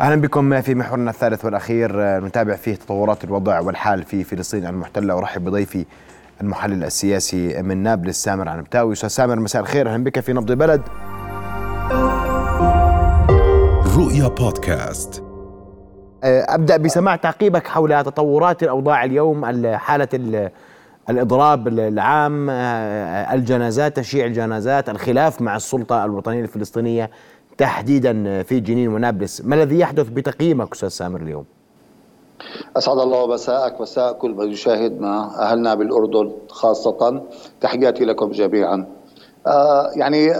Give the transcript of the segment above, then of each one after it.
أهلا بكم في محورنا الثالث والأخير. نتابع فيه تطورات الوضع والحال في فلسطين المحتلة أرحب بضيفي المحلل السياسي من نابلس سامر عنبتاوي. أستاذ سامر مساء الخير. أهلا بك في نبض بلد. رؤيا بودكاست. أبدأ بسماع تعقيبك حول تطورات الأوضاع اليوم حالة الإضراب العام الجنازات تشييع الجنازات الخلاف مع السلطة الوطنية الفلسطينية. تحديدا في جنين ونابلس. ما الذي يحدث بتقييمك أستاذ سامر اليوم؟ أسعد الله مساءك مساء كل من يشاهدنا أهلنا بالأردن خاصة تحياتي لكم جميعا. آه يعني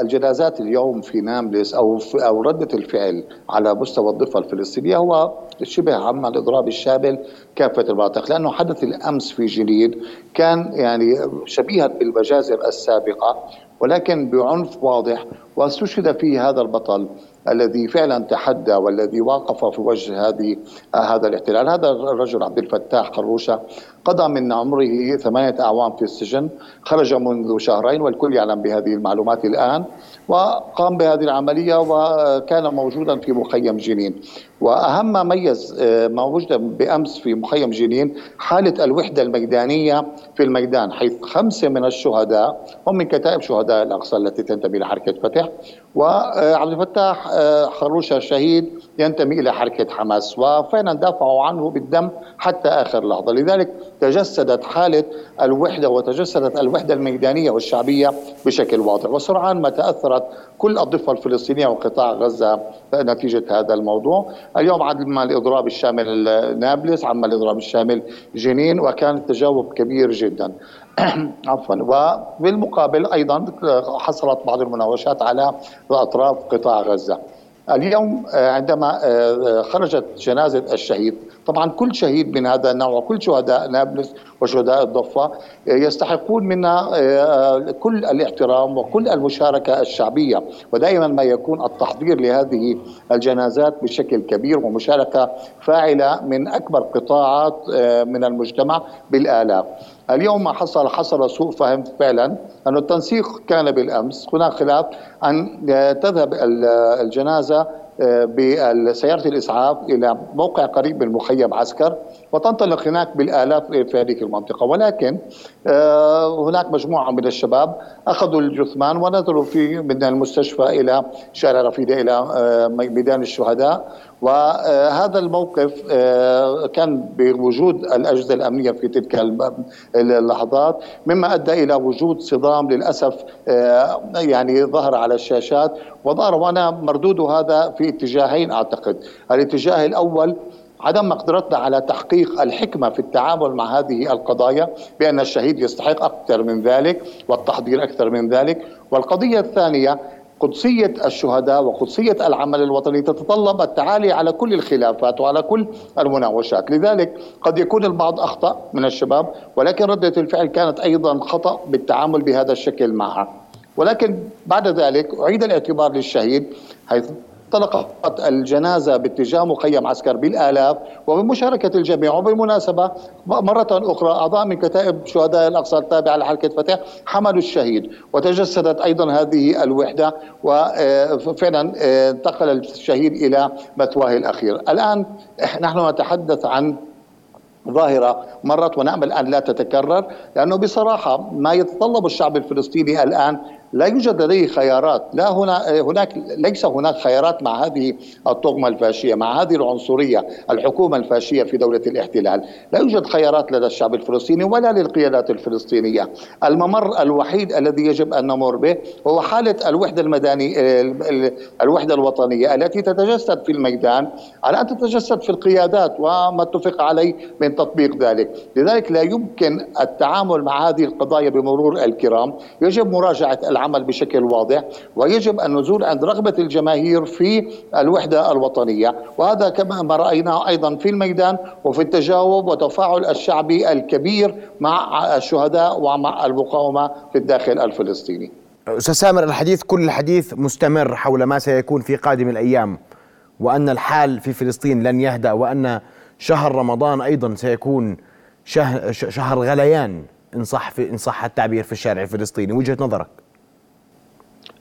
الجنازات اليوم في نابلس أو في أو ردة الفعل على مستوى الضفة الفلسطينية هو شبه عم الاضراب الشامل كافة المناطق لأنه حدث الأمس في جنين كان يعني شبيها بالمجازر السابقة. ولكن بعنف واضح واستشهد فيه هذا البطل. الذي فعلا تحدى والذي وقف في وجه هذه هذا الاحتلال. هذا الرجل عبد الفتاح قروشه قضى من عمره ثمانية أعوام في السجن خرج منذ شهرين والكل يعلم بهذه المعلومات الآن وقام بهذه العملية وكان موجودا في مخيم جنين. وأهم ما ميز ما وجد بأمس في مخيم جنين حالة الوحدة الميدانية في الميدان حيث خمسة من الشهداء هم من كتائب شهداء الأقصى التي تنتمي لحركة فتح. وعبد الفتاح خروشه شهيد ينتمي إلى حركة حماس وفعلا دافعوا عنه بالدم حتى آخر لحظة. لذلك تجسدت حالة الوحدة وتجسدت الوحدة الميدانية والشعبية بشكل واضح. وسرعان ما تأثرت كل الضفة الفلسطينية وقطاع غزة نتيجة هذا الموضوع. اليوم عم الإضراب الشامل نابلس عم الإضراب الشامل جنين وكان التجاوب كبير جدا. عفوا. وبالمقابل أيضا حصلت بعض المناوشات على اطراف قطاع غزة. اليوم عندما خرجت جنازة الشهيد. طبعا كل شهيد من هذا النوع وكل شهداء نابلس وشهداء الضفة يستحقون منا كل الاحترام وكل المشاركة الشعبية. ودائما ما يكون التحضير لهذه الجنازات بشكل كبير ومشاركة فاعلة من أكبر قطاعات من المجتمع بالآلاف. اليوم ما حصل حصل سوء فهم فعلا أن التنسيق كان بالأمس. هناك خلاف أن تذهب الجنازة بسيارة الإسعاف إلى موقع قريب من مخيم عسكر وتنطلق هناك بالآلاف في هذه المنطقة. ولكن هناك مجموعة من الشباب أخذوا الجثمان ونزلوا في من المستشفى إلى شارع رفيدة إلى ميدان الشهداء. وهذا الموقف كان بوجود الأجهزة الأمنية في تلك اللحظات مما أدى إلى وجود صدام للأسف يعني ظهر على الشاشات. وظهر وأنا مردود هذا في اتجاهين أعتقد. الاتجاه الأول عدم مقدرتنا على تحقيق الحكمة في التعامل مع هذه القضايا بأن الشهيد يستحق أكثر من ذلك والتحضير أكثر من ذلك. والقضية الثانية قدسية الشهداء وقدسية العمل الوطني تتطلب التعالي على كل الخلافات وعلى كل المناوشات. لذلك قد يكون البعض أخطأ من الشباب ولكن ردة الفعل كانت أيضا خطأ بالتعامل بهذا الشكل معها. ولكن بعد ذلك أعيد الاعتبار للشهيد حيث انطلقت الجنازة باتجاه مخيم عسكر بالآلاف وبمشاركة الجميع وبالمناسبة مرة أخرى أعضاء من كتائب شهداء الأقصى التابعة لحركة فتح حملوا الشهيد وتجسدت أيضا هذه الوحدة وفعلا انتقل الشهيد إلى مثواه الأخير. الآن نحن نتحدث عن ظاهرة مرت ونأمل أن لا تتكرر لأنه بصراحة ما يتطلب الشعب الفلسطيني الآن لا يوجد لديه خيارات. لا هنا هناك ليس هناك خيارات مع هذه الطغمة الفاشية مع هذه العنصرية الحكومة الفاشية في دولة الاحتلال. لا يوجد خيارات لدى الشعب الفلسطيني ولا للقيادات الفلسطينية. الممر الوحيد الذي يجب أن نمر به هو حالة الوحدة المدني الوحدة الوطنية التي تتجسد في الميدان. على ان تتجسد في القيادات وما اتفق عليه من تطبيق ذلك. لذلك لا يمكن التعامل مع هذه القضايا بمرور الكرام. يجب مراجعة العمل بشكل واضح ويجب النزول عند رغبة الجماهير في الوحدة الوطنية. وهذا كما ما رأيناه أيضا في الميدان وفي التجاوب وتفاعل الشعبي الكبير مع الشهداء ومع المقاومة في الداخل الفلسطيني. أستاذ سامر الحديث كل الحديث مستمر حول ما سيكون في قادم الأيام وأن الحال في فلسطين لن يهدأ وأن شهر رمضان أيضا سيكون شهر, شهر غليان إن صح, في إن صح التعبير في الشارع الفلسطيني. وجهة نظرك؟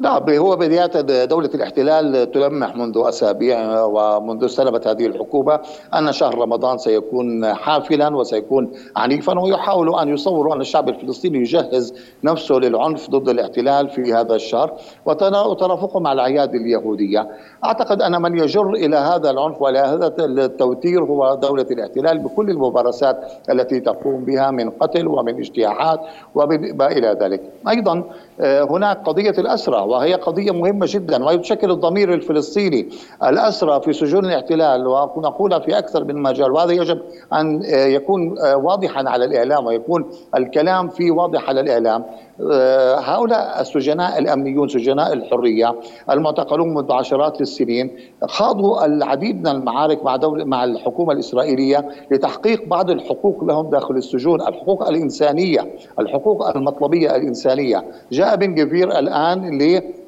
نعم هو بداية دولة الاحتلال تلمح منذ أسابيع ومنذ استلمت هذه الحكومة أن شهر رمضان سيكون حافلا وسيكون عنيفا ويحاولوا أن يصوروا أن الشعب الفلسطيني يجهز نفسه للعنف ضد الاحتلال في هذا الشهر. وترافقه مع الأعياد اليهودية. أعتقد أن من يجر إلى هذا العنف وإلى هذا التوتير هو دولة الاحتلال بكل الممارسات التي تقوم بها من قتل ومن اجتياحات وما إلى ذلك. أيضا هناك قضية الأسرى وهي قضية مهمة جدا وتشكل الضمير الفلسطيني. الأسرى في سجون الاحتلال ونقولها في أكثر من مجال وهذا يجب أن آه، يكون آه، واضحا على الإعلام ويكون الكلام فيه واضح على الإعلام. آه، هؤلاء السجناء الأمنيون سجناء الحرية المعتقلون منذ عشرات السنين خاضوا العديد من المعارك مع دولة مع الحكومة الإسرائيلية لتحقيق بعض الحقوق لهم داخل السجون، الحقوق الإنسانية، الحقوق المطلبيه الإنسانية، جاء بن جفير الآن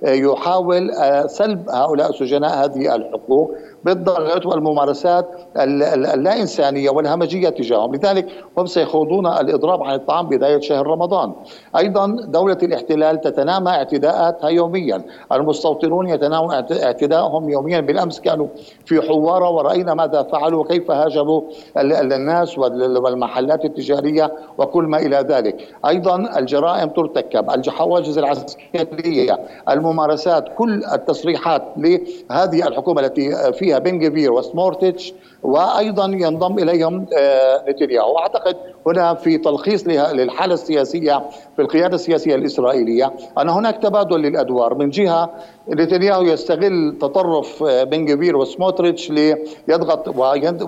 ليحاول آه، سلب هؤلاء السجناء هذه الحقوق بالضغط والممارسات اللا إنسانية والهمجية تجاههم. لذلك هم سيخوضون الإضراب عن الطعام بداية شهر رمضان. أيضا دولة الاحتلال تتنامى اعتداءاتها يوميا. المستوطنون يتنامى اعتداءهم يوميا. بالأمس كانوا في حوارة ورأينا ماذا فعلوا وكيف هاجموا الناس والمحلات التجارية وكل ما إلى ذلك. أيضا الجرائم ترتكب. الحواجز العسكرية الممارسات كل التصريحات لهذه الحكومة التي فيها بن جفير وأيضا ينضم إليهم آه، نتنياهو وأعتقد هنا في تلخيص للحالة السياسية في القيادة السياسية الإسرائيلية أن هناك تبادل للأدوار. من جهة نتنياهو يستغل تطرف آه، بن جفير وسموتريتش ليضغط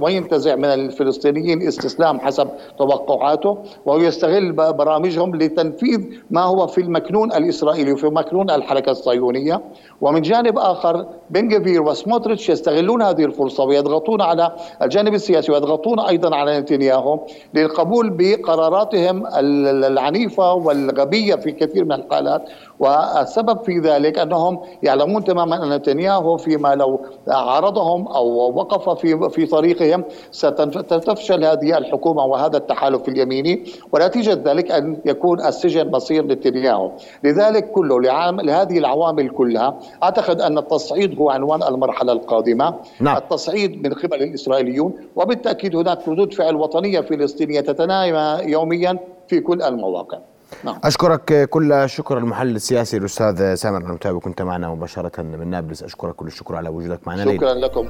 وينتزع من الفلسطينيين استسلام حسب توقعاته وهو يستغل برامجهم لتنفيذ ما هو في المكنون الإسرائيلي وفي مكنون الحركة الصهيونيه ومن جانب آخر بن جفير وسموتريتش يستغلون هذه الفرصة ويضغطون على الجانب السياسي ويضغطون أيضا على نتنياهو للقبول بقراراتهم العنيفة والغبية في كثير من الحالات. والسبب في ذلك أنهم يعلمون تماما أن نتنياهو فيما لو عارضهم أو وقف في في طريقهم ستفشل هذه الحكومة وهذا التحالف اليميني. ونتيجة ذلك أن يكون السجن مصير نتنياهو لذلك كله لعام لهذه العوامل كلها. أعتقد أن التصعيد هو عنوان المرحلة القادمة. نعم. التصعيد من قبل الإسرائيليون وبالتأكيد هناك ردود فعل وطنية فلسطينيه تتنامى يوميا في كل المواقع. نعم. أشكرك كل الشكر المحلل السياسي الأستاذ سامر المتابع كنت معنا مباشرة من نابلس. أشكرك كل الشكر على وجودك معنا شكرا لكم.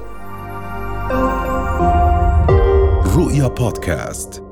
رؤيا بودكاست.